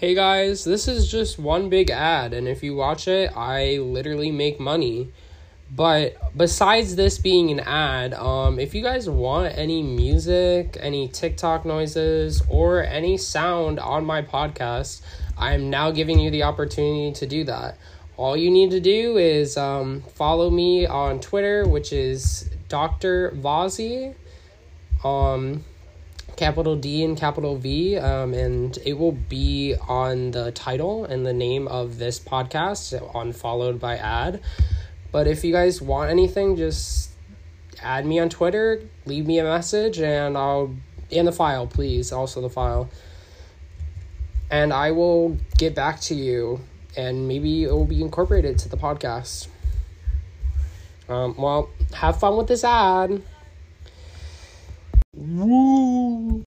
Hey guys, this is just one big ad, and if you watch it, I literally make money. But besides this being an ad, um, if you guys want any music, any TikTok noises, or any sound on my podcast, I am now giving you the opportunity to do that. All you need to do is um, follow me on Twitter, which is Dr. Vozzy. Um, capital D and capital V, um, and it will be on the title and the name of this podcast on followed by ad. But if you guys want anything, just add me on Twitter, leave me a message, and I'll in the file, please, also the file, and I will get back to you, and maybe it will be incorporated to the podcast. Um, well, have fun with this ad.